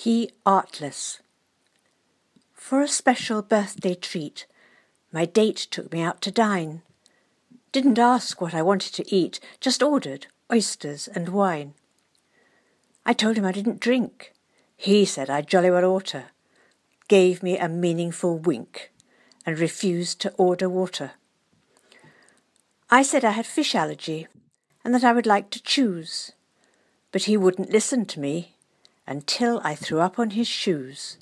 He Artless. For a special birthday treat, my date took me out to dine. Didn't ask what I wanted to eat, just ordered oysters and wine. I told him I didn't drink. He said I jolly well oughter, gave me a meaningful wink, and refused to order water. I said I had fish allergy and that I would like to choose, but he wouldn't listen to me until I threw up on his shoes